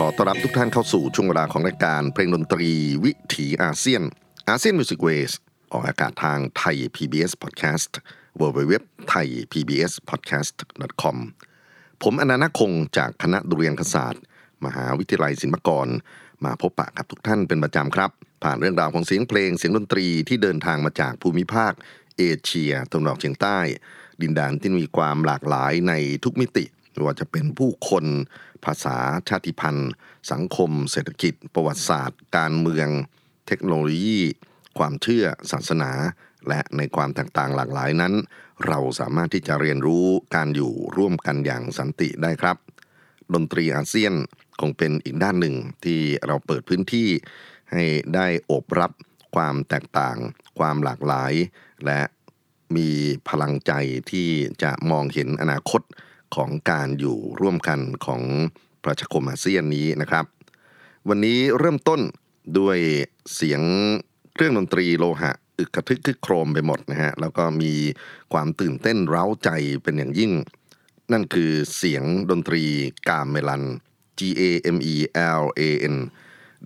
ขอต้อนรับทุกท่านเข้าสู่ช่วงเวลาของรายการเพลงดนตรีวิถีอาเซียน ASEAN Music Ways ออกอากาศทางไทย PBS Podcast w w w t h a i PBS Podcast com ผมอนันต์คงจากคณะดุริยางคศาสตร์ มหาวิทยาลัยศิลปากร มาพบปะกับทุกท่านเป็นประจำครับ ผ่านเรื่องราวของเสียงเพลงเสียงดนตรีที่เดินทางมาจากภูมิภาค เอเชียตะวันออกเฉียงใต้ ดินแดนที่มีความหลากหลายในทุกมิติไม่ว่าจะเป็นผู้คน ภาษาชาติพันธุ์ สังคม เศรษฐกิจ ประวัติศาสตร์ การเมือง เทคโนโลยี ความเชื่อ ศาสนา และในความแตกต่างหลากหลายนั้น เราสามารถที่จะเรียนรู้การอยู่ร่วมกันอย่างสันติได้ครับ ดนตรีอาเซียนคงเป็นอีกด้านหนึ่งที่เราเปิดพื้นที่ ให้ได้อบรับความแตกต่าง ความหลากหลาย และมีพลังใจที่จะมองเห็นอนาคต ของการอยู่ร่วมกันของประชาคมอาเซียนนี้นะครับ วันนี้เริ่มต้นด้วยเสียงเครื่องดนตรีโลหะ อึกกระทึกคึกโครมไปหมดนะฮะแล้วก็มีความตื่นเต้นเร้าใจเป็นอย่างยิ่ง นั่นคือเสียงดนตรีกาเมลัน G A M E L A N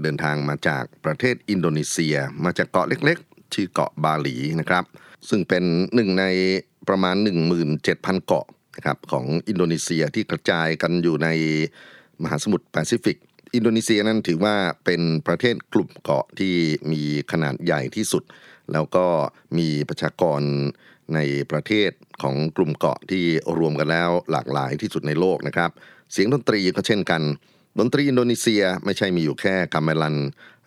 เดินทางมาจากประเทศอินโดนีเซีย มาจากเกาะเล็กๆ ชื่อเกาะบาหลีนะครับ ซึ่งเป็นหนึ่งในประมาณ 17,000 เกาะ นะครับของอินโดนีเซียที่กระจายกันอยู่ในมหาสมุทรแปซิฟิก อินโดนีเซียนั้นถือว่าเป็นประเทศกลุ่มเกาะที่มีขนาดใหญ่ที่สุด แล้วก็มีประชากรในประเทศของกลุ่มเกาะที่รวมกันแล้วหลากหลายที่สุดในโลกนะครับ เสียงดนตรีก็เช่นกันดนตรีอินโดนีเซียไม่ใช่มีอยู่แค่กัมเมลัน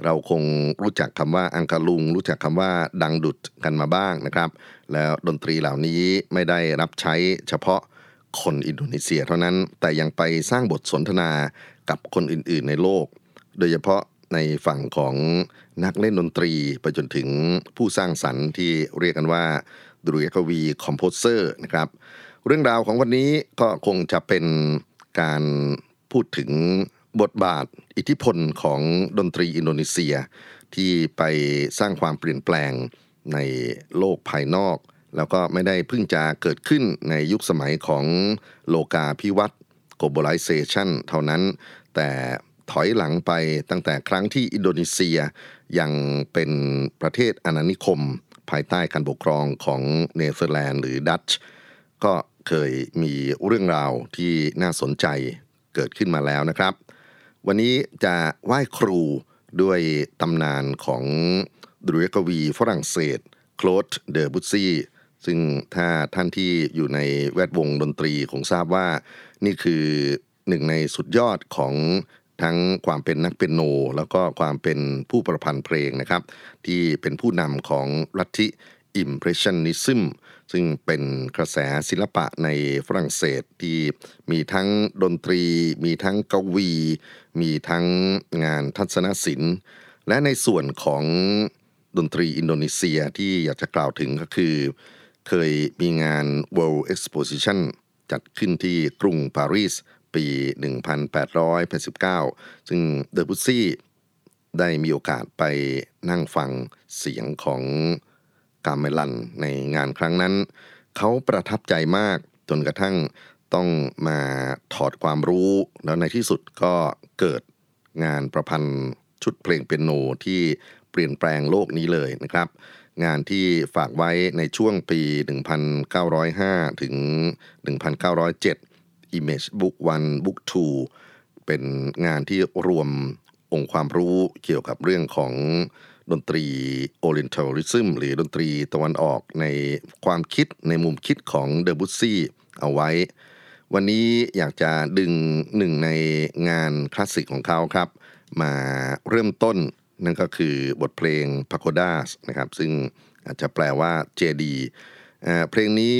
เราคงรู้จักคำว่าอังกาลุง รู้จักคำว่าดังดุดกันมาบ้างนะครับ แล้วดนตรีเหล่านี้ไม่ได้รับใช้เฉพาะ คนอินโดนีเซียเท่านั้น แต่ยังไปสร้างบทสนทนากับคนอื่นๆในโลก โดยเฉพาะในฝั่งของนักเล่นดนตรีไปจนถึงผู้สร้างสรรค์ที่เรียกกันว่าดุริยกวีคอมโพเซอร์นะครับ เรื่องราวของวันนี้ก็คงจะเป็นการพูดถึงบทบาทอิทธิพลของดนตรีอินโดนีเซีย ที่ไปสร้างความเปลี่ยนแปลงในโลกภายนอก แล้วก็ไม่ได้เพิ่งจะเกิดขึ้นในยุคสมัยของโลกาภิวัตน์ globalization เท่านั้น แต่ถอยหลังไปตั้งแต่ครั้งที่อินโดนีเซียยังเป็นประเทศอาณานิคม ภายใต้การปกครองของเนเธอร์แลนด์หรือดัตช์ก็เคยมีเรื่องราวที่น่าสนใจเกิดขึ้นมาแล้วนะครับ วันนี้จะไหว้ครูด้วยตำนานของดุริยกวีฝรั่งเศส โคลดเดอบุซี่ ซึ่งถ้าท่านที่อยู่ในแวดวงดนตรีคงทราบว่านี่คือหนึ่งในสุดยอดของทั้งความเป็นนักเปียโน แล้วก็ความเป็นผู้ประพันธ์เพลงนะครับ ที่เป็นผู้นำของลัทธิ Impressionism ซึ่งเป็นกระแสศิลปะในฝรั่งเศสที่มีทั้งดนตรี มีทั้งกวี มีทั้งงานทัศนศิลป์ และในส่วนของดนตรีอินโดนีเซียที่อยากจะกล่าวถึงก็คือ เคยมีงาน World Exposition จัดขึ้นที่กรุงปารีสปี 1889 ซึ่งเดอบุซี่ได้มีโอกาสไปนั่งฟังเสียงของกาเมลันในงานครั้งนั้น เขาประทับใจมากจนกระทั่งต้องมาถอดความรู้ แล้วในที่สุดก็เกิดงานประพันธ์ชุดเพลงเปียโนที่เปลี่ยนแปลงโลกนี้เลยนะครับ งานที่ฝากไว้ในช่วงปี 1905 ถึง 1907 Image Book 1 Book 2 เป็นงานที่รวมองค์ความรู้เกี่ยวกับเรื่องของดนตรี Orientalism หรือดนตรีตะวันออกในความคิดในมุมคิดของเดอบุสซี่เอาไว้ วันนี้อยากจะดึงหนึ่งในงานคลาสสิกของเขาครับ มาเริ่มต้น นั่นก็คือบทเพลง Pagodas นะครับ ซึ่งอาจจะแปลว่าเจดีย์เพลงนี้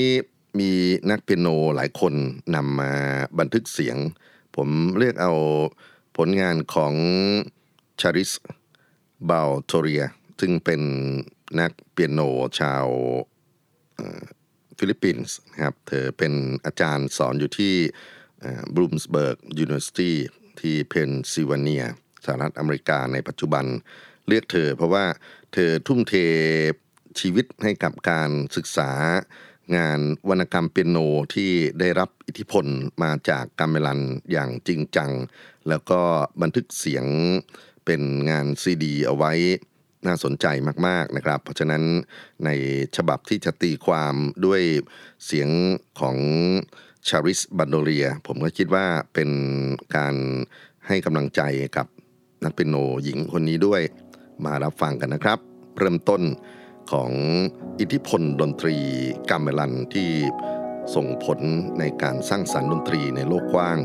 มีนักเปียโนหลายคนนำมาบันทึกเสียง ผมเลือกเอาผลงานของ Charisse Baldoria ซึ่งเป็นนักเปียโนชาวฟิลิปปินส์นะครับ เธอเป็นอาจารย์สอนอยู่ที่ Bloomsburg Universityที่เพนซิลเวเนีย สหรัฐอเมริกาในปัจจุบันเลือกเธอ เพราะว่าเธอทุ่มเทชีวิตให้กับการศึกษางานวรรณกรรมเปียโนที่ได้รับอิทธิพลมาจากกาเมลันอย่างจริงจัง แล้วก็บันทึกเสียงเป็นงานซีดี เอาไว้น่าสนใจมากๆนะครับ เพราะฉะนั้นในฉบับที่จะตีความด้วยเสียงของชาริสบันโดเรีย ผมก็คิดว่าเป็นการให้กำลังใจกับ นักเปียโนหญิงคนนี้ด้วย มารับฟังกันนะครับ เริ่มต้นของอิทธิพลดนตรีกัมเมลันที่ส่งผลในการสร้างสรรค์ดนตรีในโลกกว้าง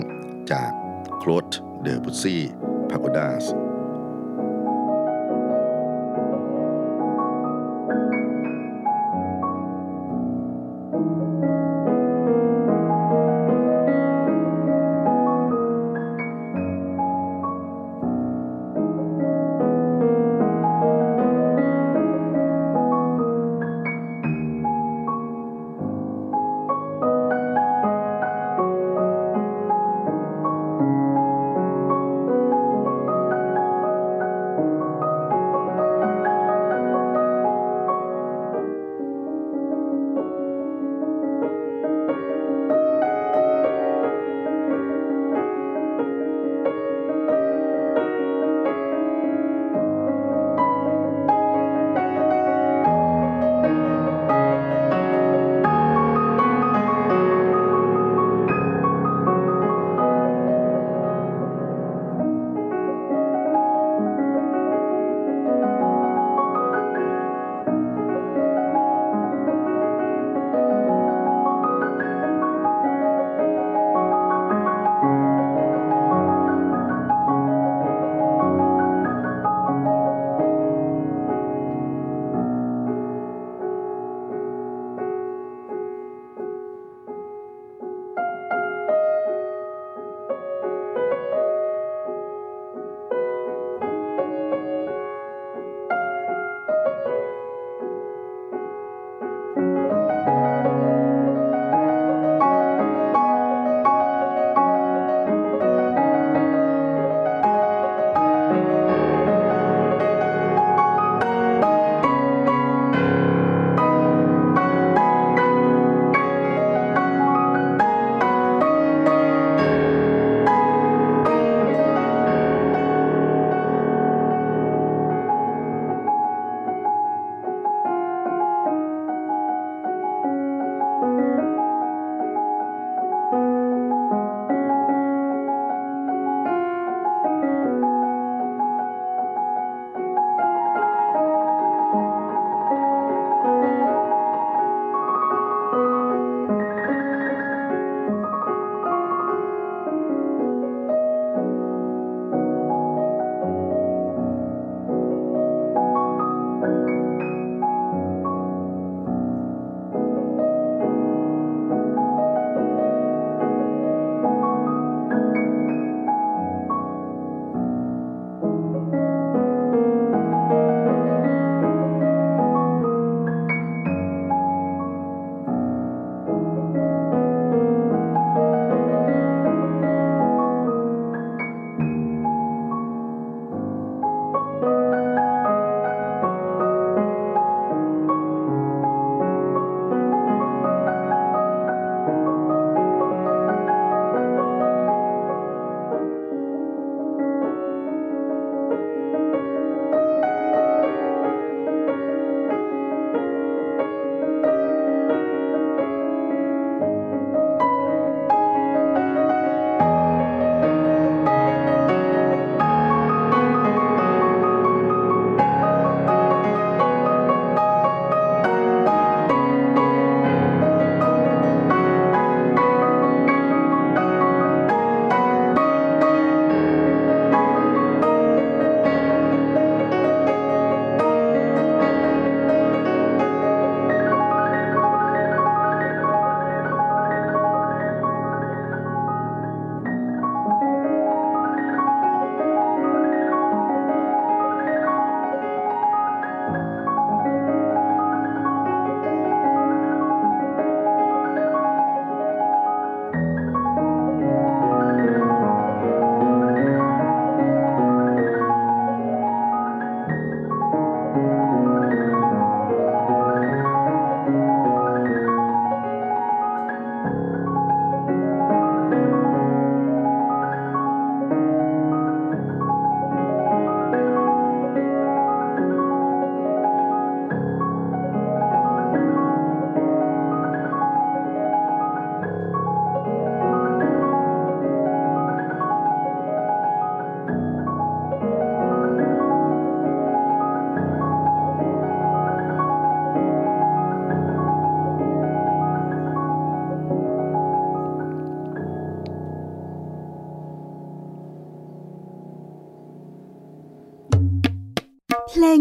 จากโคลดเดอบุซี่พาโกดาส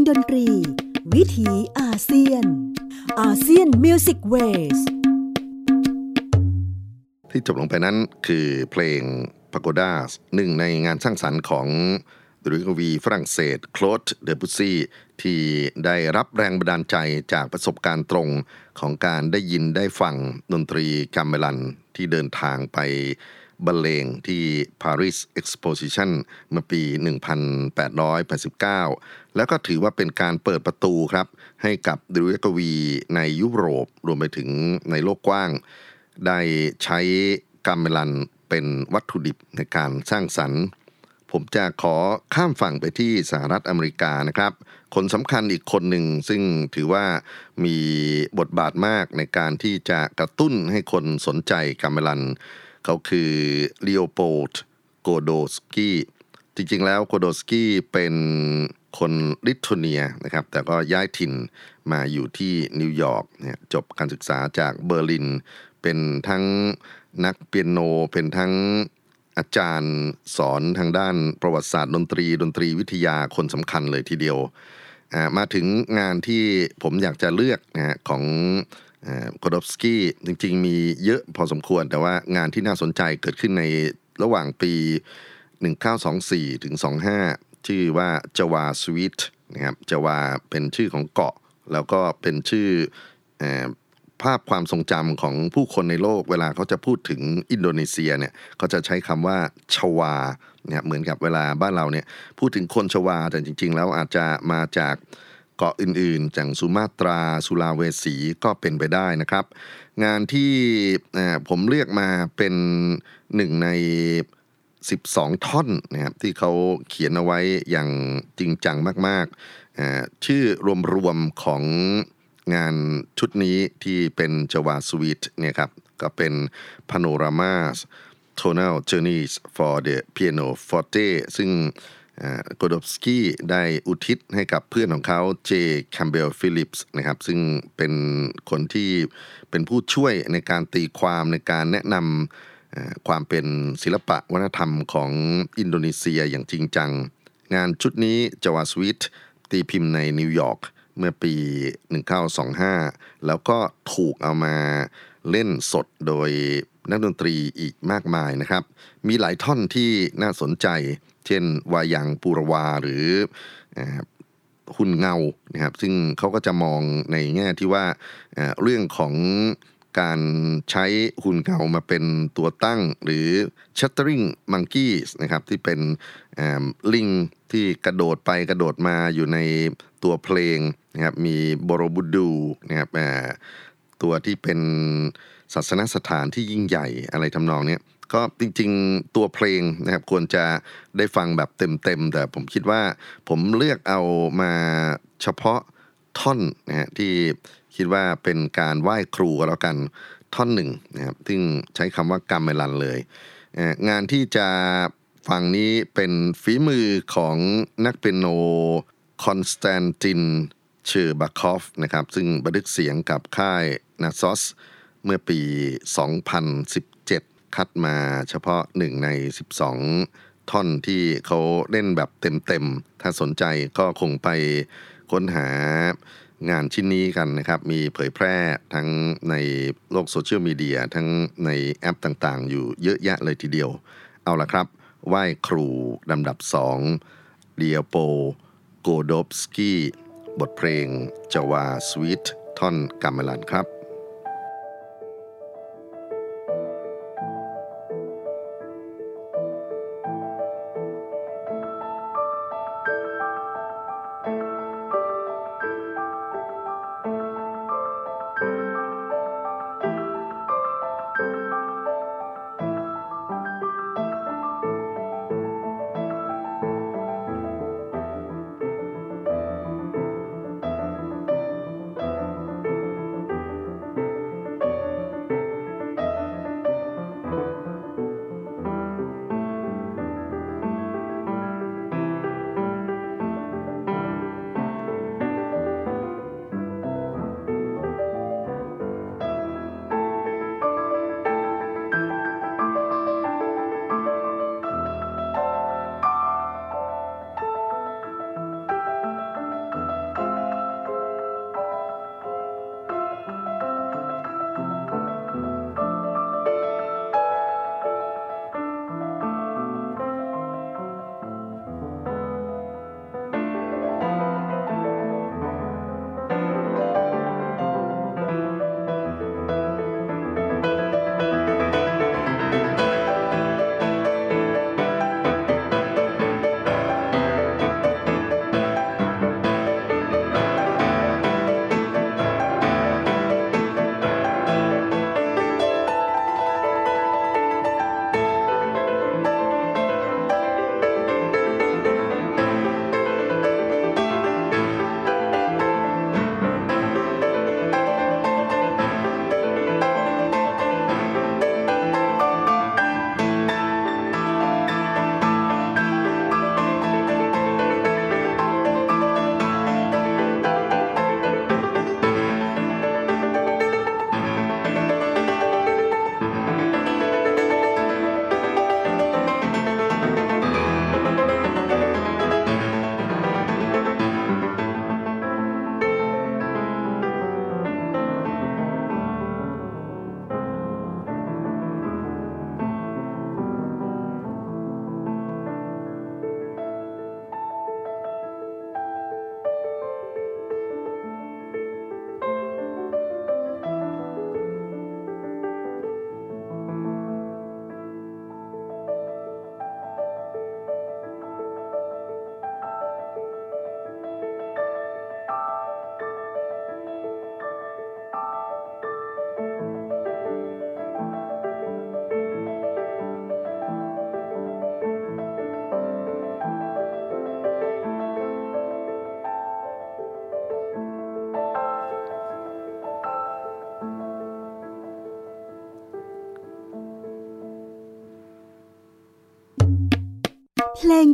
ดนตรี วิถีอาเซียน อาเซียนมิวสิกเวสที่จบลงไปนั้นคือเพลง Pagodas หนึ่งในงานสร้างสรรค์ของดริกวีฝรั่งเศสโคลดเดบุซี่ ที่ได้รับแรงบันดาลใจจากประสบการณ์ตรงของการได้ยินได้ฟังดนตรีกัมเมลันที่เดินทางไป บรรเลงที่ Paris Exposition เมื่อปี 1889 แล้วก็ถือว่าเป็นการเปิดประตูครับ ให้กับดริกวีในยุโรปรวมไปถึงในโลกกว้าง ได้ใช้กัมเมลันเป็นวัตถุดิบในการสร้างสรรค์ ผมจะขอข้ามฝั่งไปที่สหรัฐอเมริกานะครับ คนสำคัญอีกคนหนึ่งซึ่งถือว่ามีบทบาทมากในการที่จะกระตุ้นให้คนสนใจกาเมลัน เขาคือ Leopold Godowsky จริงๆแล้ว Godowsky เป็นคนลิทัวเนียนะครับ แต่ก็ย้ายถิ่นมาอยู่ที่นิวยอร์กเนี่ยจบการศึกษาจากเบอร์ลิน เป็นทั้งนักเปียโน เป็นทั้งอาจารย์สอนทางด้านประวัติศาสตร์ดนตรี ดนตรีวิทยาคนสำคัญเลยทีเดียว มาถึงงานที่ผมอยากจะเลือกนะของ โคดอฟสกี้จริง ๆ มีเยอะพอสมควร แต่ว่างานที่น่าสนใจเกิดขึ้นในระหว่างปี 1924 ถึง 25 ชื่อว่าจาวาสวีทนะครับจาวาเป็นชื่อของเกาะ แล้วก็เป็นชื่อภาพความทรงจำของผู้คนในโลกเวลาเขาจะพูดถึงอินโดนีเซียเนี่ยเขาจะใช้คำว่าชวาเนี่ยเหมือนกับเวลาบ้านเราเนี่ยพูดถึงคนชวาแต่จริง ๆ แล้วอาจจะมาจาก เกาะอื่นๆจากสุมาตราสุลาเวสีก็เป็นไปได้นะครับ งานที่ผมเลือกมาเป็นหนึ่งใน 12 ท่อนนะครับที่เขาเขียนเอาไว้อย่างจริงจังมากๆ ชื่อรวมๆของงานชุดนี้ที่เป็นจวาสวีทเนี่ยครับก็เป็น Panorama Tonal Journeys for the Piano Forte ซึ่ง Godowsky ได้อุทิศให้กับเพื่อนของเขา J. Campbell Phillips นะครับซึ่งเป็นคนที่เป็นผู้ช่วยในการตีความในการแนะนำความเป็นศิลปะวัฒนธรรมของอินโดนีเซียอย่างจริงจัง งานชุดนี้ Java Suite ตีพิมพ์ในนิวยอร์กเมื่อปี 1925 แล้วก็ถูกเอามาเล่นสดโดย นักดนตรีอีกมากมายนะครับ มีหลายท่อนที่น่าสนใจ เช่น วายังปูรวาหรือหุ่นเงานะครับ ซึ่งเขาก็จะมองในแง่ที่ว่าเรื่องของการใช้หุ่นเงามาเป็นตัวตั้งหรือ Chattering Monkeys นะครับ ที่เป็นลิงที่กระโดดไปกระโดดมาอยู่ในตัวเพลงนะครับ มีบรบูดูนะครับตัวที่เป็น ศาสนสถานที่ยิ่งใหญ่อะไรทำนองนี้ก็จริงๆตัวเพลงนะครับควรจะได้ฟังแบบเต็มๆ แต่ผมคิดว่าผมเลือกเอามาเฉพาะท่อนนะฮะที่คิดว่าเป็นการไหว้ครูแล้วกันท่อนหนึ่งนะครับซึ่งใช้คำว่ากัมเมลันเลย งานที่จะฟังนี้เป็นฝีมือของนักเปียโน Konstantin Scherbakov นะครับซึ่งบันทึกเสียงกับค่าย Naxos เมื่อปี 2017 คัดมาเฉพาะหนึ่งใน 12 ท่อนที่เขาเล่นแบบเต็มๆ ถ้าสนใจก็คงไปค้นหางานชิ้นนี้กันนะครับ มีเผยแพร่ทั้งในโลกโซเชียลมีเดียทั้งในแอปต่างๆ อยู่เยอะแยะเลยทีเดียว เอาละครับ ไหว้ครูลำดับสองเดียโปโกโดบสกี้ บทเพลงจาวาสวีทท่อนกัมเมลันครับ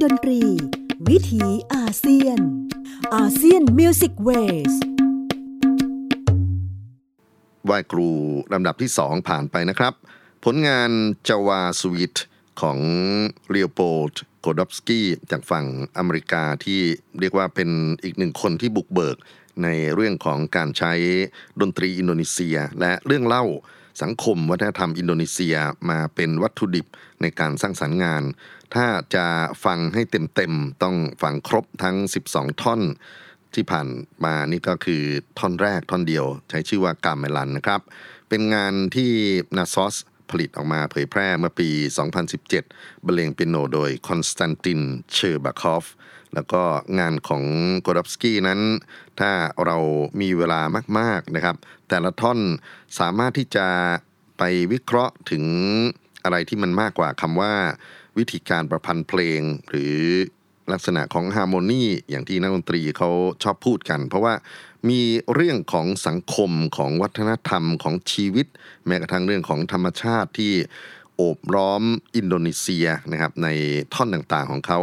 ดนตรี วิถีอาเซียน ASEAN Music Waysไหว้ครูลำดับที่สองผ่านไปนะครับ ผลงาน Java Suite ของ Leopold Godowsky จากฝั่งอเมริกาที่เรียกว่าเป็นอีกหนึ่งคนที่บุกเบิกในเรื่องของการใช้ดนตรีอินโดนีเซีย และเรื่องเล่า สังคมวัฒนธรรมอินโดนีเซียมาเป็นวัตถุดิบในการสร้างสรรค์งาน ถ้าจะฟังให้เต็มๆ ต้องฟังครบทั้ง 12 ท่อน ที่ผ่านมานี่ก็คือท่อนแรกท่อนเดียว ใช้ชื่อว่ากาเมลันนะครับ เป็นงานที่ Naxos ผลิตออกมาเผยแพร่เมื่อปี 2017 บรรเลงเปียโนโดย Konstantin Scherbakov แล้วก็งานของ Godowsky นั้น ถ้าเรามีเวลามากๆนะครับ แต่ละท่อนสามารถที่จะไปวิเคราะห์ถึงอะไรที่มันมากกว่าคำว่า วิธีการประพันธ์เพลง หรือลักษณะของฮาร์โมนีอย่างที่นักดนตรีเขาชอบพูดกัน เพราะว่ามีเรื่องของสังคมของวัฒนธรรมของชีวิต แม้กระทั่งเรื่องของธรรมชาติที่ บล้อมอินโดนีเซียนะครับในท่อนต่างๆของเขา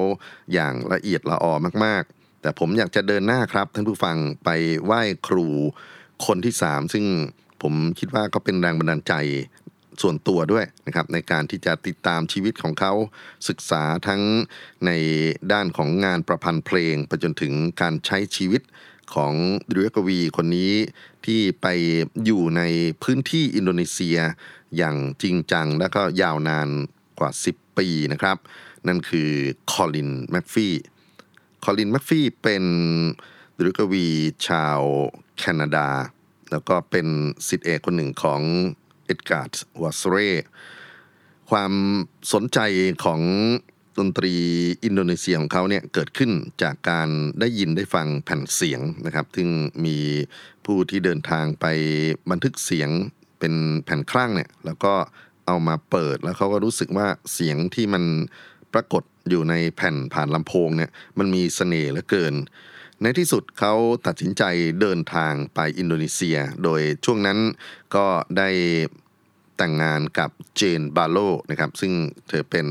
อย่างละเอียดละออมากๆ แต่ผมอยากจะเดินหน้าครับท่านผู้ฟังไปไหว้ครูคนที่สามซึ่งผมคิดว่าก็เป็นแรงบันดาลใจส่วนตัวด้วยนะครับในการที่จะติดตามชีวิตของเขาศึกษาทั้งในด้านของงานประพันธ์เพลงไปจนถึงการใช้ชีวิต ของดริกวีคนนี้ที่ไปอยู่ในพื้นที่อินโดนีเซียอย่างจริงจัง และก็ยาวนานกว่า 10 ปีนะครับ นั่นคือ Colin McPhee Colin McPhee เป็นดุริยกวีชาวแคนาดา แล้วก็เป็นศิษย์เอกคนหนึ่งของ Edgard Varèse ความสนใจของ ดนตรีอินโดนีเซียของเขาเนี่ยเกิดขึ้นจากการได้ยินได้ฟังแผ่นเสียงนะครับ ซึ่งมีผู้ที่เดินทางไปบันทึกเสียงเป็นแผ่นคลั่งเนี่ยแล้วก็เอามาเปิดแล้วเขาก็รู้สึกว่าเสียงที่มันปรากฏอยู่ในแผ่นผ่านลำโพงเนี่ยมันมีเสน่ห์เหลือเกิน ในที่สุดเขาตัดสินใจเดินทางไปอินโดนีเซีย โดยช่วงนั้นก็ได้แต่งงานกับเจนบาโลนะครับซึ่งเธอเป็น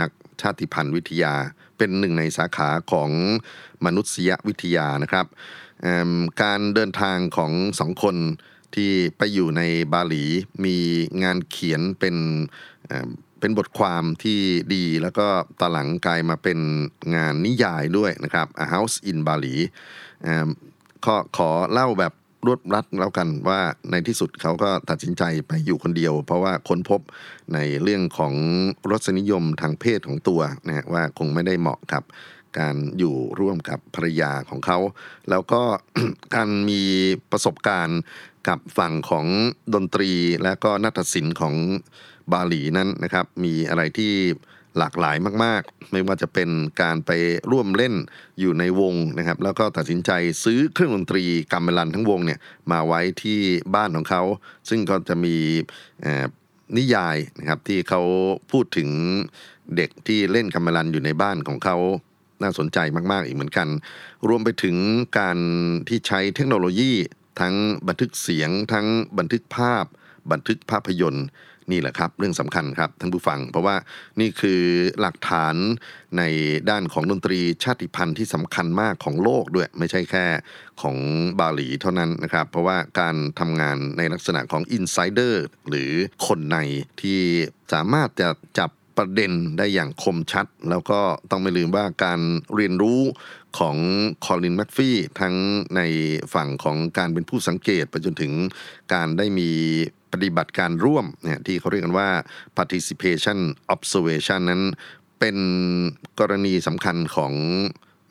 นัก ชาติพันธุ์วิทยา เป็นหนึ่งในสาขาของมนุษยวิทยานะครับ การเดินทางของสองคนที่ไปอยู่ในบาหลี มีงานเขียนเป็นเป็นบทความที่ดีแล้วก็ตหลังกลายมาเป็นงานนิยายด้วยนะครับ A House in Bali ขอขอเล่าแบบ รวดรัดแล้วกันว่าในที่สุดเขาก็ตัดสินใจไปอยู่คนเดียว เพราะว่าค้นพบในเรื่องของรสนิยมทางเพศของตัวนะว่าคงไม่ได้เหมาะกับการอยู่ร่วมกับภรรยาของเขา แล้วก็การมีประสบการณ์กับฝั่งของดนตรีและก็นัตศิลป์ของบาหลีนั้นนะครับ มีอะไรที่ หลากหลายมาก ๆ ไม่ว่าจะเป็นการไปร่วมเล่นอยู่ในวงนะครับ แล้วก็ตัดสินใจซื้อเครื่องดนตรีกัมเมลันทั้งวงเนี่ยมาไว้ที่บ้านของเขา ซึ่งก็จะมีนิยายนะครับที่เขาพูดถึงเด็กที่เล่นกาเมลันอยู่ในบ้านของเขาน่าสนใจมาก ๆ อีกเหมือนกัน รวมไปถึงการที่ใช้เทคโนโลยี ทั้งบันทึกเสียง ทั้งบันทึกภาพ บันทึกภาพยนตร์ นี่แหละครับ เรื่องสำคัญครับท่านผู้ฟัง เพราะว่านี่คือหลักฐานในด้านของดนตรีชาติพันธุ์ที่สำคัญมากของโลกด้วย ไม่ใช่แค่ของบาหลีเท่านั้นนะครับ เพราะว่าการทำงานในลักษณะของ insider หรือคนในที่สามารถจะจับประเด็นได้อย่างคมชัด แล้วก็ต้องไม่ลืมว่าการเรียนรู้ของคอลินแมคฟี่ทั้งในฝั่งของการเป็นผู้สังเกต ไปจนถึงการได้มี ปฏิบัติการร่วมเนี่ยที่เขาเรียกกันว่า participation observation นั้นเป็นกรณีสำคัญของ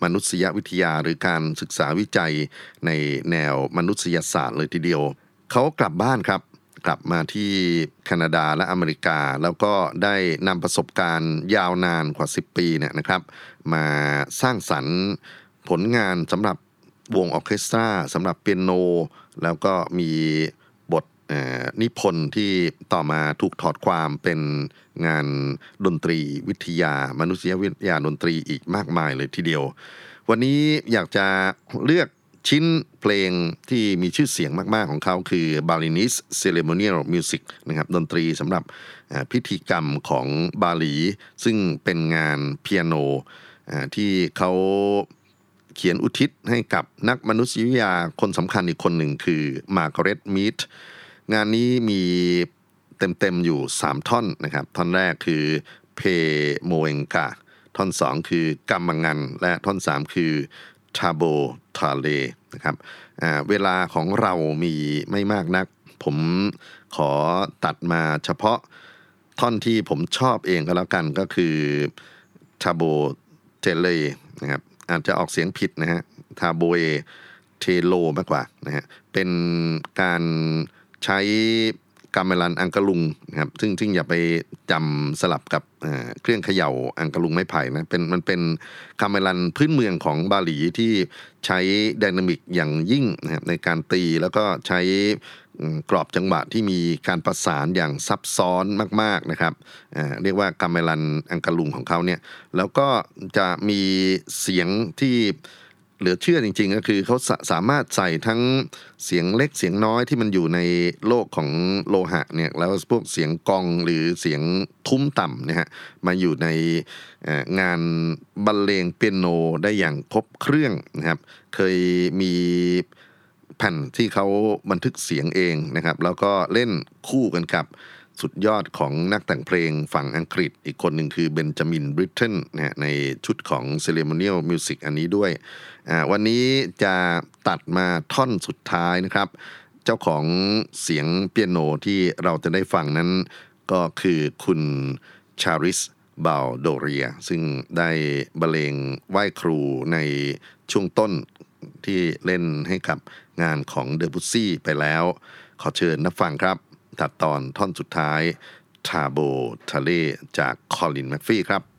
มนุษยวิทยาหรือการศึกษาวิจัยในแนวมนุษยศาสตร์เลยทีเดียว เขากลับบ้านครับ กลับมาที่แคนาดาและอเมริกา แล้วก็ได้นำประสบการณ์ยาวนานกว่า 10 ปีเนี่ยนะครับ มาสร้างสรรค์ผลงานสำหรับวงออเคสตราสำหรับเปียโน แล้วก็มี นิพนธ์ที่ต่อมาถูกถอดความเป็นงานดนตรีวิทยา มนุษยวิทยาดนตรีอีกมากมายเลยทีเดียว วันนี้อยากจะเลือกชิ้นเพลงที่มีชื่อเสียงมาก ๆ ของเขาคือ Balinese Ceremonial Music นะครับดนตรีสำหรับพิธีกรรมของบาหลี ซึ่งเป็นงานเปียโนที่เขาเขียนอุทิศให้กับนักมนุษยวิทยาคนสำคัญอีกคนหนึ่งคือมาร์กาเร็ตมีด งานนี้มีเต็มๆอยู่ 3 ท่อนนะครับ ท่อนแรกคือเพโมเองกาท่อน 2 คือกัมมังงัน และท่อน 3 คือทาโบทาเลนะครับเวลาของเรามีไม่มากนัก ผมขอตัดมาเฉพาะท่อนที่ผมชอบเองก็แล้วกันก็คือทาโบเทเลนะครับอาจจะออกเสียงผิดนะฮะทาโบเอเทโลมากกว่านะฮะเป็นการ ใช้กาเมลันอังกะลุงนะครับซึ่งซึ่งอย่าไปจำสลับกับเครื่องเขย่าอังกะลุงไม้ไผ่นะเป็นมันเป็นกาเมลันพื้นเมืองของบาหลีที่ใช้ดินามิกอย่างยิ่งนะครับในการตีแล้วก็ใช้กรอบจังหวะที่มีการประสานอย่างซับซ้อนมากๆนะครับเรียกว่ากาเมลันอังกะลุงของเขาเนี่ยแล้วก็จะมีเสียงที่ เหลือเชื่อจริง ๆ ก็คือเขาสามารถใส่ทั้งเสียงเล็กเสียงน้อยที่มันอยู่ในโลกของโลหะเนี่ยแล้วพวกเสียงกองหรือเสียงทุ้มต่ำนะฮะมาอยู่ในงานบรรเลงเปียโนได้อย่างครบเครื่องนะครับ เคยมีแผ่นที่เขาบันทึกเสียงเองนะครับ แล้วก็เล่นคู่กันกับ สุดยอดของนักแต่งเพลงฝั่งอังกฤษ อีกคนหนึ่งคือเบนจามินบริตเทนนะในชุดของ Ceremonial Music อันนี้ด้วย วันนี้จะตัดมาท่อนสุดท้ายนะครับ เจ้าของเสียงเปียโนที่เราจะได้ฟังนั้นก็คือคุณชาริสบาลโดเรีย ซึ่งได้บรรเลงไหว้ครูในช่วงต้นที่เล่นให้กับงานของเดอบุซี่ไปแล้ว ขอเชิญนักฟังครับ ตัดตอนท่อนสุดท้ายทาโบทะเลจากคอลินแมคฟี่ครับ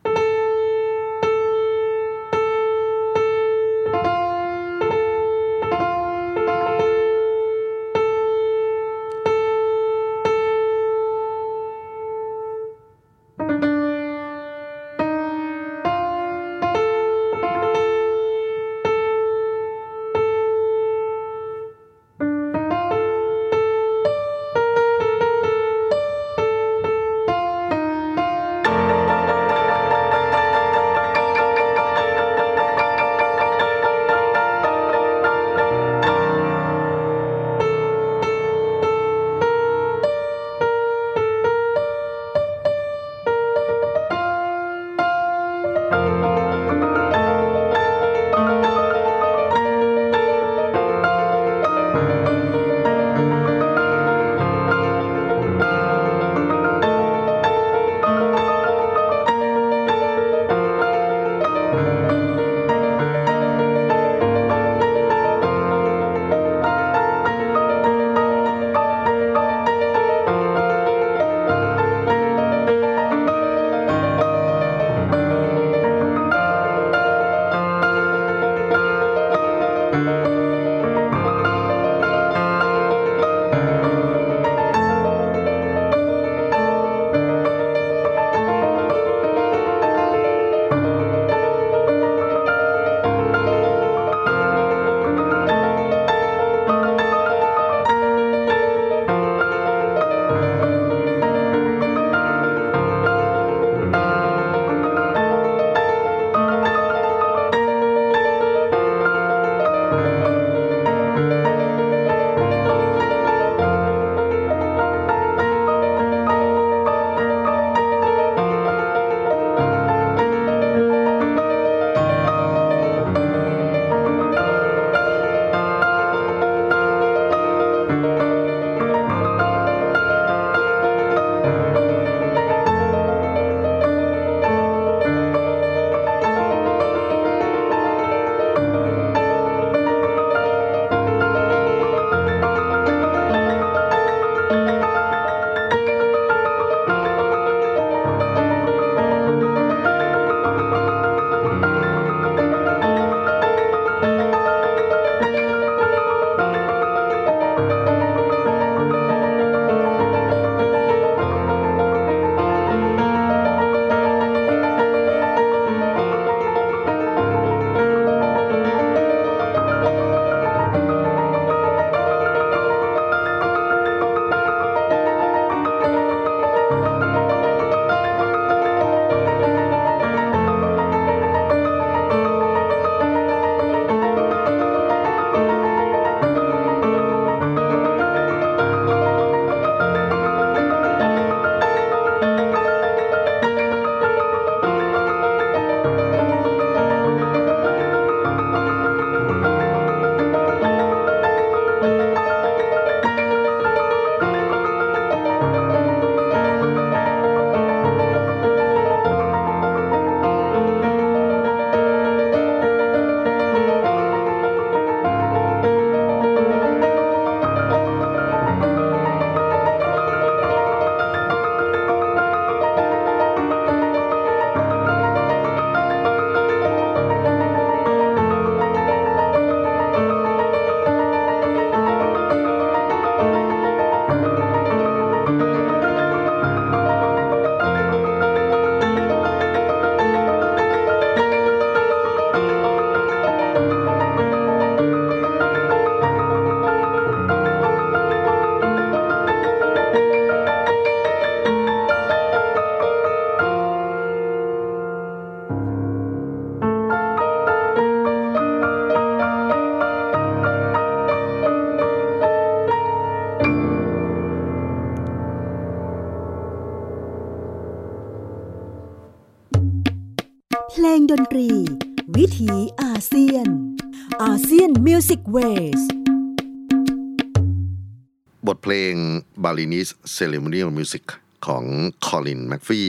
Balinese Ceremonial Music ของคอลินแมคฟี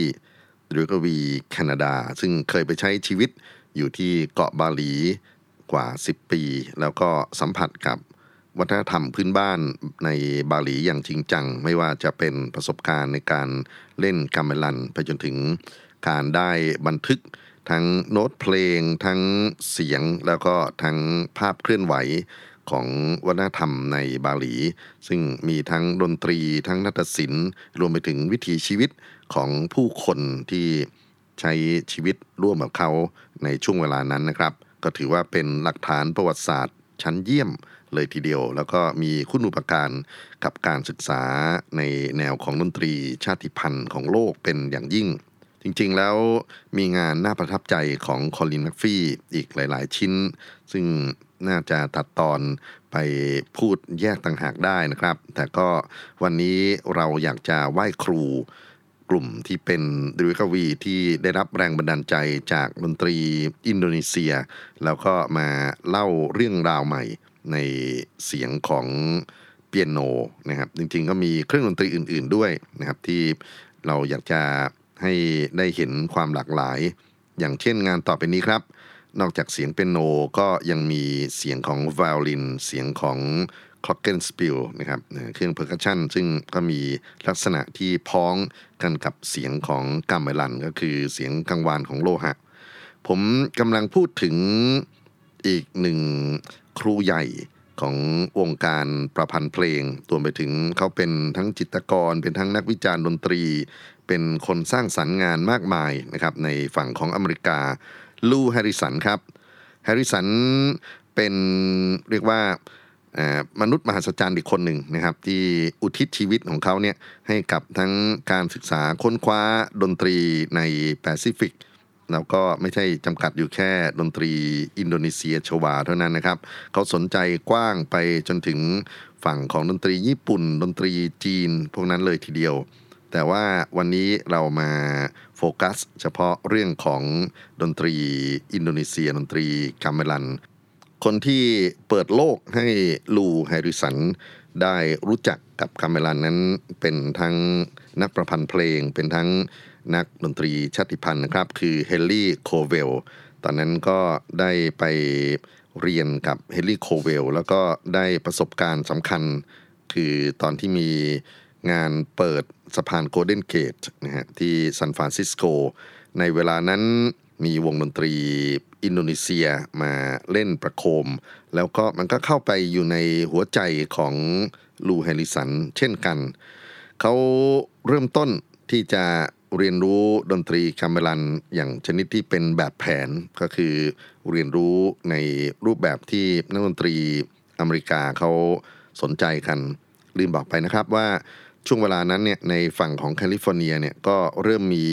หรือกวีแคนาดา ซึ่งเคยไปใช้ชีวิตอยู่ที่เกาะบาหลีกว่า 10 ปี แล้วก็สัมผัสกับวัฒนธรรมพื้นบ้านในบาหลีอย่างจริงจัง ไม่ว่าจะเป็นประสบการณ์ในการเล่นกัมเมลัน ไปจนถึงการได้บันทึกทั้งโน้ตเพลง ทั้งเสียงแล้วก็ทั้งภาพเคลื่อนไหว ของวัฒนธรรมในบาหลี ซึ่งมีทั้งดนตรีทั้งนาฏศิลป์ รวมไปถึงวิถีชีวิตของผู้คนที่ใช้ชีวิตร่วมกับเขาในช่วงเวลานั้นนะครับ ก็ถือว่าเป็นหลักฐานประวัติศาสตร์ ชั้นเยี่ยมเลยทีเดียว แล้วก็มีคุณอุปการกับการศึกษาในแนวของดนตรีชาติพันธุ์ของโลกเป็นอย่างยิ่ง จริงๆแล้วมีงานน่าประทับใจของ Colin McPhee อีกหลาย ๆ ชิ้น ซึ่ง น่าจะตัดตอนไปพูดแยกต่างหากได้นะครับ แต่ก็วันนี้เราอยากจะไหว้ครูกลุ่มที่เป็นดุริยกวีที่ได้รับแรงบันดาลใจจากดนตรีอินโดนีเซีย แล้วก็มาเล่าเรื่องราวใหม่ในเสียงของเปียโนนะครับ จริงๆก็มีเครื่องดนตรีอื่น ๆด้วยนะครับ ที่เราอยากจะให้ได้เห็นความหลากหลาย อย่างเช่นงานต่อไปนี้ครับ นอกจากเสียงเปียโนก็ยังมีเสียงของไวโอลิน เสียงของ glockenspiel นะครับเครื่อง percussion ซึ่งก็มีลักษณะที่พ้องกันกับเสียงของกัมเมลัน ก็คือเสียงกังวานของโลหะ ผมกำลังพูดถึงอีกหนึ่งครูใหญ่ของวงการประพันธ์เพลงตัวไปถึงเขาเป็นทั้งจิตรกร เป็นทั้งนักวิจารณ์ดนตรี เป็นคนสร้างสรรค์งานมากมายนะครับในฝั่งของอเมริกา ลูแฮริสันครับแฮริสันเป็นเรียกว่ามนุษย์มหัศจรรย์อีกคนหนึ่งนะครับ ที่อุทิศชีวิตของเขาเนี่ยให้กับทั้งการศึกษาค้นคว้าดนตรีในแปซิฟิกแล้วก็ไม่ใช่จำกัดอยู่แค่ดนตรีอินโดนีเซียชวาเท่านั้นนะครับ เขาสนใจกว้างไปจนถึงฝั่งของดนตรีญี่ปุ่น ดนตรีจีน พวกนั้นเลยทีเดียว แต่ว่าวันนี้เรามาโฟกัส เฉพาะเรื่องของดนตรีอินโดนีเซียดนตรีกาเมลัน คนที่เปิดโลกให้ลูแฮริสันได้รู้จักกับกาเมลันนั้นเป็นทั้งนักประพันธ์เพลง เป็นทั้งนักดนตรีชาติพันธุ์นะครับ คือเฮนรี่โคเวลตอนนั้นก็ได้ไปเรียนกับเฮนรี่โคเวลแล้วก็ได้ประสบการณ์สำคัญ คือตอนที่มีงานเปิด สะพานโกลเด้นเกตนะฮะที่ซานฟรานซิสโก ในเวลานั้นมีวงดนตรีอินโดนีเซียมาเล่นประโคม แล้วก็มันก็เข้าไปอยู่ในหัวใจของลูแฮริสันเช่นกัน เขาเริ่มต้นที่จะเรียนรู้ดนตรีกาเมลันอย่างชนิดที่เป็นแบบแผนก็คือเรียนรู้ในรูปแบบที่นักดนตรีอเมริกาเขาสนใจกัน ลืมบอกไปนะครับว่า ช่วงเวลานั้นเนี่ยในฝั่งของแคลิฟอร์เนียเนี่ยก็เริ่มมี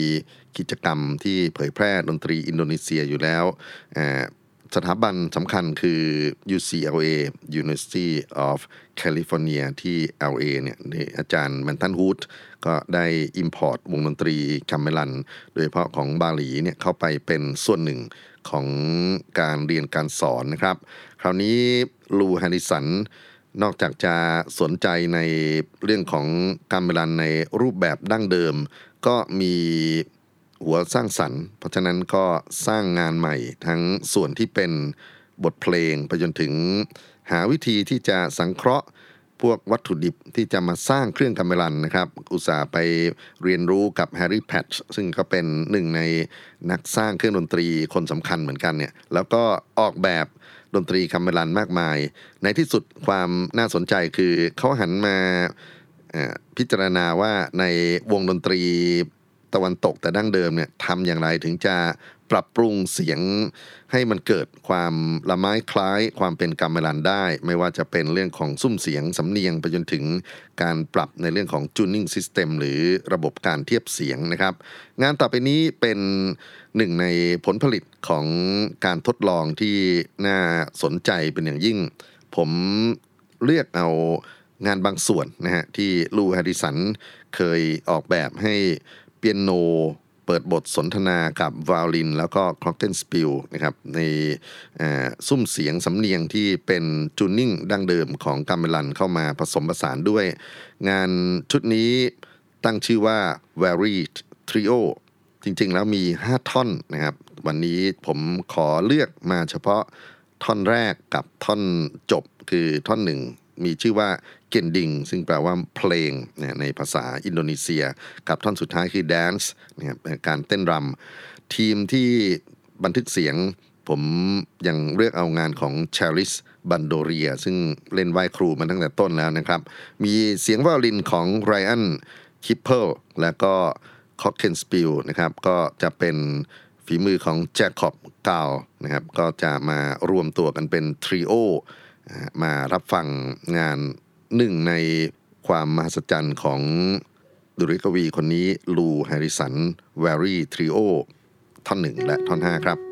กิจกรรมที่เผยแพร่ดนตรีอินโดนีเซียอยู่แล้วสถาบันสำคัญคือ UCLA University of California ที่ LA เนี่ยอาจารย์แมนตันฮูดก็ได้ Import วงดนตรีคัมเมลัน โดยเฉพาะของบาหลีเนี่ยเข้าไปเป็นส่วนหนึ่งของการเรียนการสอนนะครับ คราวนี้ลูแฮริสัน นอกจากจะสนใจในเรื่องของการเมลันในรูปแบบดั้งเดิม ก็มีหัวสร้างสรรค์ เพราะฉะนั้นก็สร้างงานใหม่ทั้งส่วนที่เป็นบทเพลงไปจนถึงหาวิธีที่จะสังเคราะห์ พวกวัตถุดิบที่จะมาสร้างเครื่องกำมลันนะครับ อุตส่าห์ไปเรียนรู้กับแฮร์รี่แพทซึ่งก็เป็นหนึ่งในนักสร้างเครื่องดนตรีคนสำคัญเหมือนกันเนี่ย แล้วก็ออกแบบดนตรีคำเมลันมากมาย ในที่สุดความน่าสนใจคือเขาหันมาพิจารณาว่าในวงดนตรีตะวันตกแต่ดั้งเดิมเนี่ยทำอย่างไรถึงจะ ปรับปรุงเสียงให้มันเกิดความละไม้คล้ายความเป็นกรรมลันได้ ไม่ว่าจะเป็นเรื่องของซุ้มเสียงสำเนียงไปจนถึงการปรับในเรื่องของจูนนิ่งซิสเต็มหรือระบบการเทียบเสียงนะครับ งานต่อไปนี้เป็นหนึ่งในผลผลิตของการทดลองที่น่าสนใจเป็นอย่างยิ่ง ผมเลือกเอางานบางส่วนนะฮะที่ลูแฮริสันเคยออกแบบให้เปียโน เปิดบทสนทนากับไวโอลิน แล้วก็ glockenspiel นะครับในซุ้มเสียงสำเนียงที่เป็น tuning ดั้งเดิมของกัมเมลันเข้ามาผสมผสานด้วย งานชุดนี้ตั้งชื่อว่า Varied Trio จริงๆแล้วมี 5 ท่อนนะครับ วันนี้ผมขอเลือกมาเฉพาะท่อนแรกกับท่อนจบคือท่อนหนึ่งมีชื่อว่า เกนดิงซึ่งแปลว่าเพลงในภาษาอินโดนีเซีย กับท่อนสุดท้ายคือ dance นะครับการเต้นรำทีมที่บันทึกเสียงผมยังเลือกเอางานของเชาริสบันโดเรีย ซึ่งเล่นไหว้ครูมาตั้งแต่ต้นแล้วนะครับ มีเสียงไวโอลินของไรอันคิปเปิลและก็glockenspiel นะครับก็จะเป็นฝีมือของแจ็คขอบกาวนะครับก็จะมารวมตัวกันเป็น trio มารับฟังงาน หนึ่งในความมหัศจรรย์ของดุริยกวีคนนี้ลูแฮริสัน Varied Trio ท่อนหนึ่งและท่อนห้าครับ「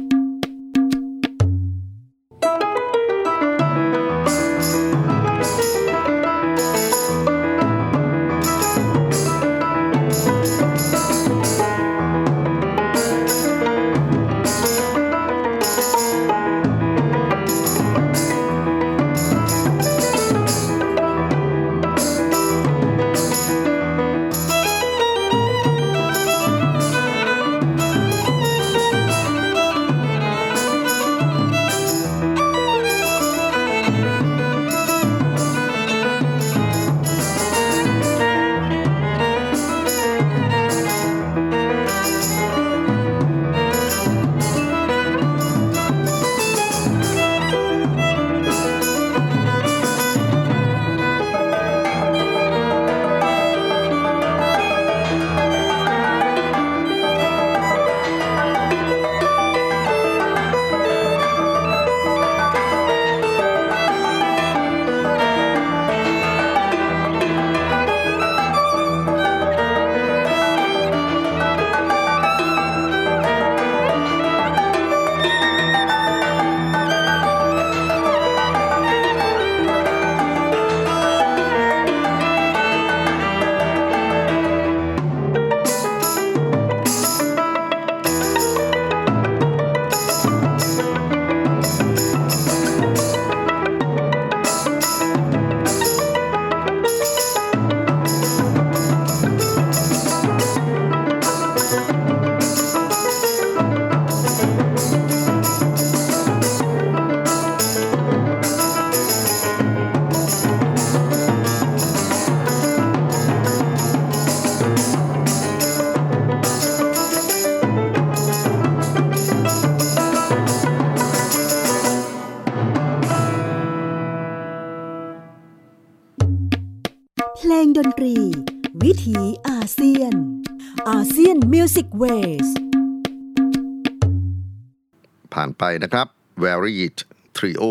ผ่านไปนะครับ Varied Trio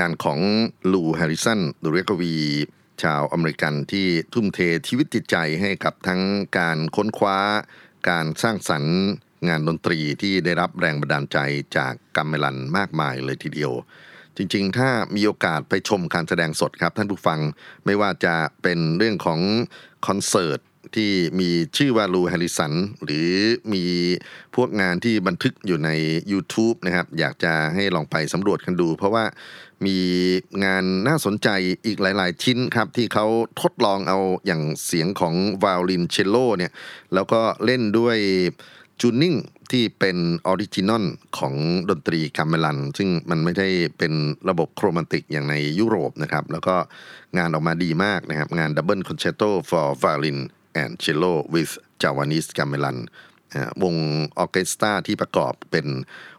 งานของลูแฮริสันดุเรกวี ชาวอเมริกันที่ทุ่มเทชีวิตจิตใจให้กับทั้งการค้นคว้า การสร้างสรรค์งานดนตรีที่ได้รับแรงบันดาลใจจากกัมเมลันมากมายเลยทีเดียว จริงๆ ถ้ามีโอกาสไปชมการแสดงสดครับท่านผู้ฟังไม่ว่าจะเป็นเรื่องของคอนเสิร์ต ที่มีชื่อว่าลูแฮริสันหรือมีพวกงานที่บันทึกอยู่ใน YouTube นะครับอยากจะให้ลองไปสำรวจกันดู เพราะว่ามีงานน่าสนใจอีกหลาย ๆ ชิ้นครับ ที่เขาทดลองเอาอย่างเสียงของไวโอลินเชลโลเนี่ยแล้วก็เล่นด้วย tuning ที่เป็น original ของดนตรีกาเมลัน ซึ่งมันไม่ได้เป็นระบบ chromatic อย่างในยุโรปนะครับ แล้วก็งานออกมาดีมากนะครับ งาน Double Concerto for Violin and Cello with Javanese Gamelan วงออเคสตราที่ประกอบเป็น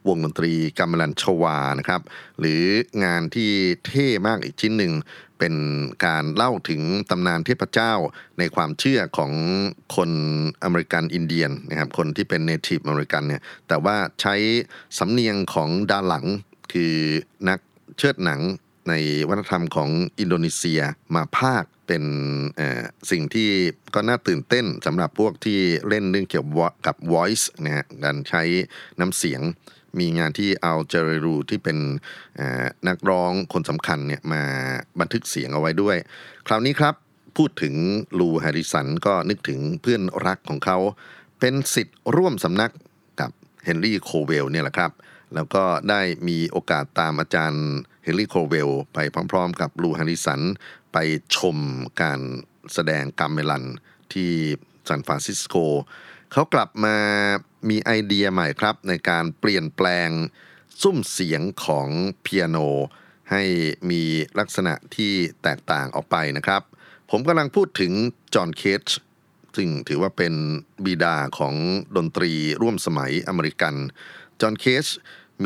วงดนตรีกัมเมลันชวานะครับ หรืองานที่เท่มากอีกชิ้นหนึ่ง เป็นการเล่าถึงตำนานเทพเจ้าในความเชื่อของคนอเมริกันอินเดียนนะครับ คนที่เป็น native American เนี่ย แต่ว่าใช้สำเนียงของดาหลังคือนักเชิดหนังในวัฒนธรรมของอินโดนีเซียมาพากย์ เป็นสิ่งที่ก็น่าตื่นเต้นสำหรับพวกที่เล่นเรื่องเกี่ยวกับ voice นะฮะการใช้น้ำเสียงมีงานที่เอาเจเรรูที่เป็นนักร้องคนสำคัญเนี่ยมาบันทึกเสียงเอาไว้ด้วย คราวนี้ครับพูดถึงลูแฮริสันก็นึกถึงเพื่อนรักของเขา เป็นศิษย์ร่วมสำนักกับเฮนรี่โคเวลเนี่ยแหละครับ แล้วก็ได้มีโอกาสตามอาจารย์เฮนรี่โคเวลไปพร้อมๆ กับลูแฮริสัน ไปชมการแสดงกัมเมลันที่ซานฟรานซิสโก เขากลับมามีไอเดียใหม่ครับ ในการเปลี่ยนแปลงซุ้มเสียงของเปียโน ให้มีลักษณะที่แตกต่างออกไปนะครับ ผมกำลังพูดถึงจอห์นเคชซึ่งถือว่าเป็นบิดาของดนตรีร่วมสมัยอเมริกัน จอห์นเคช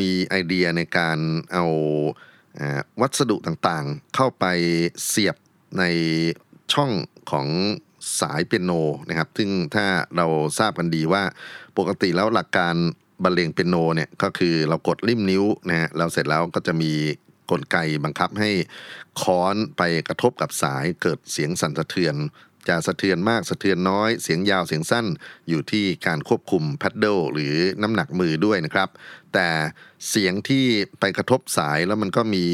มีไอเดียในการเอาวัสดุต่างๆ เข้าไปเสียบ ในช่องของสายเปียโนนะครับ ซึ่งถ้าเราทราบกันดีว่าปกติแล้วหลักการบรรเลงเปียโนเนี่ยก็คือเรากดริมนิ้วนะฮะเราเสร็จแล้วก็จะมีกลไกบังคับให้ค้อนไปกระทบกับสายเกิดเสียงสั่นสะเทือนจะสะเทือนมากสะเทือนน้อยเสียงยาวเสียงสั้นอยู่ที่การควบคุมแพดเดิลหรือน้ำหนักมือด้วยนะครับ แต่เสียงที่ไปกระทบสายแล้วมันก็มี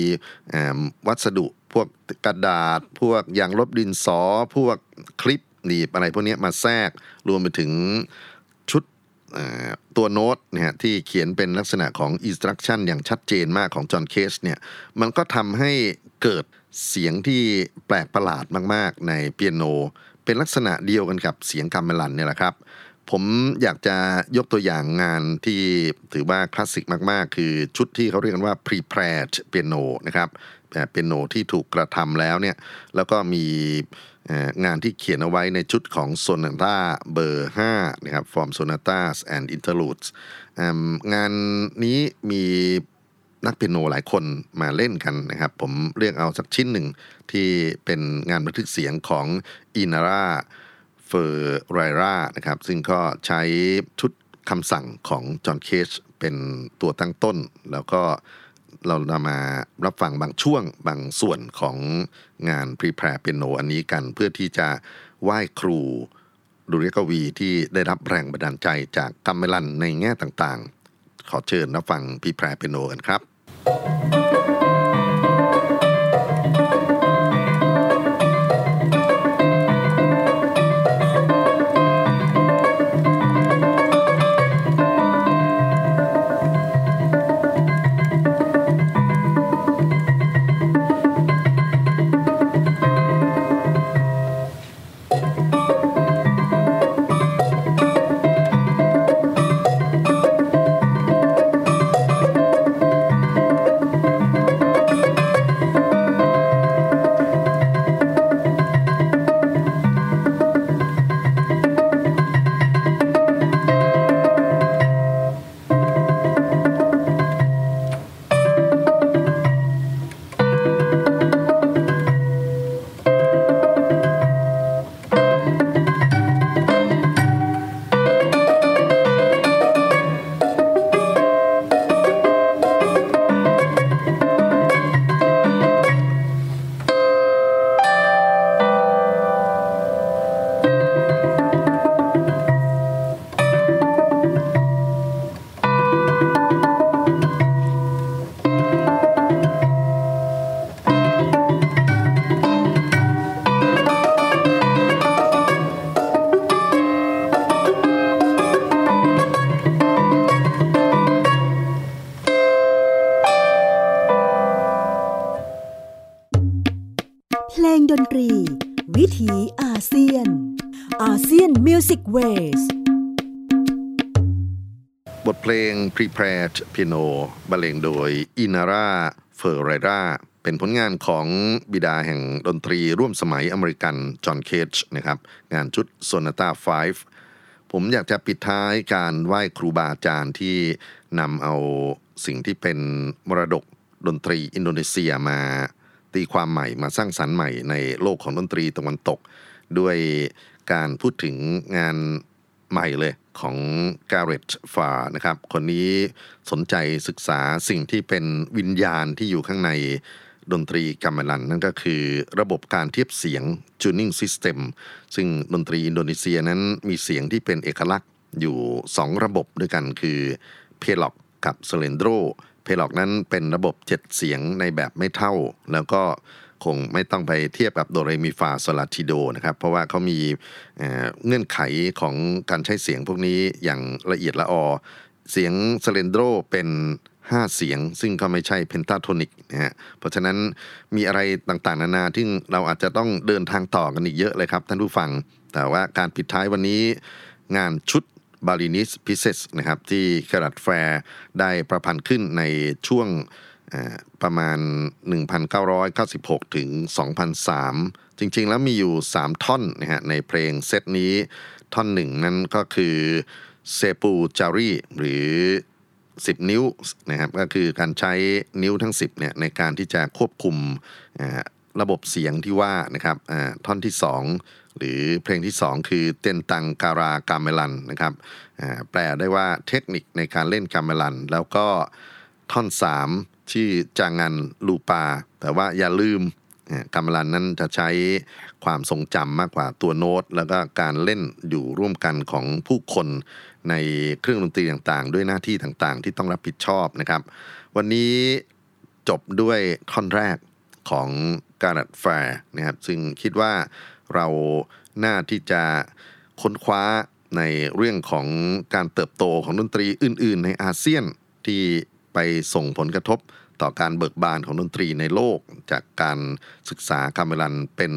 วัสดุ พวกกระดาษ พวกยางลบดินสอ พวกคลิปหนีบอะไรพวกนี้มาแทรกรวมไปถึงชุดตัวโน้ตเนี่ยที่เขียนเป็นลักษณะของ instruction อย่างชัดเจนมากของจอห์นเคสเนี่ยมันก็ทำให้เกิดเสียงที่แปลกประหลาดมากๆ ในเปียโน เป็นลักษณะเดียวกันกับเสียงกัมเมลันเนี่ยแหละครับ ผมอยากจะยกตัวอย่างงานที่ถือว่าคลาสสิกมากๆ คือชุดที่เขาเรียกกันว่า prepared piano นะครับ เปียโนที่ถูกกระทำแล้วเนี่ยแล้วก็มีงานที่เขียนเอาไว้ในชุดของโซนาต้าเบอร์5นะครับ from sonatas and interludes งานนี้มีนักเปียโนหลายคนมาเล่นกันนะครับ ผมเรียกเอาสักชิ้นหนึ่งที่เป็นงานบันทึกเสียงของอินาร่าเฟอร์ไรรานะครับ ซึ่งก็ใช้ชุดคำสั่งของจอห์นเคชเป็นตัวตั้งต้น แล้วก็ เรานำมารับฟังบางช่วงบางส่วนของงานพรีแพร์เปียโนอันนี้กัน เพื่อที่จะไหว้ครูดุริยกวีที่ได้รับแรงบันดาลใจจากกัมเมลันในแง่ต่างๆ ขอเชิญรับฟังพรีแพร์เปียโนกันครับ Music Ways บทเพลง Prepared Piano บรรเลงโดยอินาร่าเฟอร์ไรราเป็นผลงานของบิดาแห่งดนตรีร่วมสมัยอเมริกัน จอห์นเคจนะครับ งานชุด Sonata 5 ผมอยากจะปิดท้ายการไหว้ครูบาอาจารย์ที่นำเอาสิ่งที่เป็นมรดกดนตรีอินโดนีเซียมา ตีความใหม่มาสร้างสรรค์ใหม่ในโลกของดนตรีตะวันตก ด้วยการพูดถึงงานใหม่เลยของกาเรตฟาร์นะครับ คนนี้สนใจศึกษาสิ่งที่เป็นวิญญาณที่อยู่ข้างในดนตรีกัมเมลัน นั่นก็คือระบบการเทียบเสียง tuning system ซึ่งดนตรีอินโดนีเซียนั้นมีเสียงที่เป็นเอกลักษณ์อยู่ 2 ระบบด้วยกันคือเพล็อกกับเซเลนโด เพล็อกนั้นเป็นระบบ 7 เสียงในแบบไม่เท่า แล้วก็คงไม่ต้องไปเทียบกับโดเรมีฟาโซลาติโดนะครับ เพราะว่าเขามีเงื่อนไขของการใช้เสียงพวกนี้อย่างละเอียดละออ เสียงเซเลนโดเป็น 5 เสียง ซึ่งก็ไม่ใช่ pentatonic นะฮะเพราะฉะนั้นมีอะไรต่างๆ นานาที่เราอาจจะต้องเดินทางต่อกันอีกเยอะเลยครับท่านผู้ฟัง แต่ว่าการปิดท้ายวันนี้งานชุด Balinese Pieces นะครับที่กาเรตฟาร์ได้ประพันธ์ขึ้นในช่วงประมาณ 1996 ถึง 2003 จริงๆ แล้วมีอยู่ 3 ท่อนนะฮะในเพลงเซตนี้ท่อนหนึ่งนั้นก็คือเซปูจารีหรือ 10 นิ้วนะครับก็คือการใช้นิ้วทั้ง 10เนี่ยในการที่จะควบคุมระบบเสียงที่ว่านะครับท่อนที่ 2 หรือเพลงที่ 2 คือเตนตังการากาเมลันนะครับแปลได้ว่าเทคนิคในการเล่นกาเมลัน แล้วก็ท่อน3ชื่จางันลูปา แต่ว่าอย่าลืมกาเมลันนั้นจะใช้ความทรงจำมากกว่าตัวโน้ต แล้วก็การเล่นอยู่ร่วมกันของผู้คนในเครื่องดนตรีต่างๆ ด้วยหน้าที่ต่างๆ ที่ต้องรับผิดชอบนะครับ วันนี้จบด้วยท่อนแรกของการัดแฟร์นะครับซึ่งคิดว่า เราน่าที่จะค้นคว้าในเรื่องของการเติบโตของดนตรีอื่น ๆ ในอาเซียนที่ไปส่งผลกระทบต่อการเบิกบานของดนตรีในโลก จากการศึกษาคาเมลันเป็น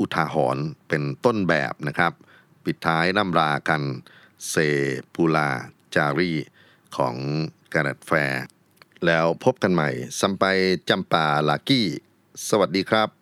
อุทาหรณ์เป็นต้นแบบนะครับ ปิดท้ายน้ำรากันเซปูลาจารีของการัดแฟร์แล้วพบกันใหม่ซัมไปจำปาลากี้ สวัสดีครับ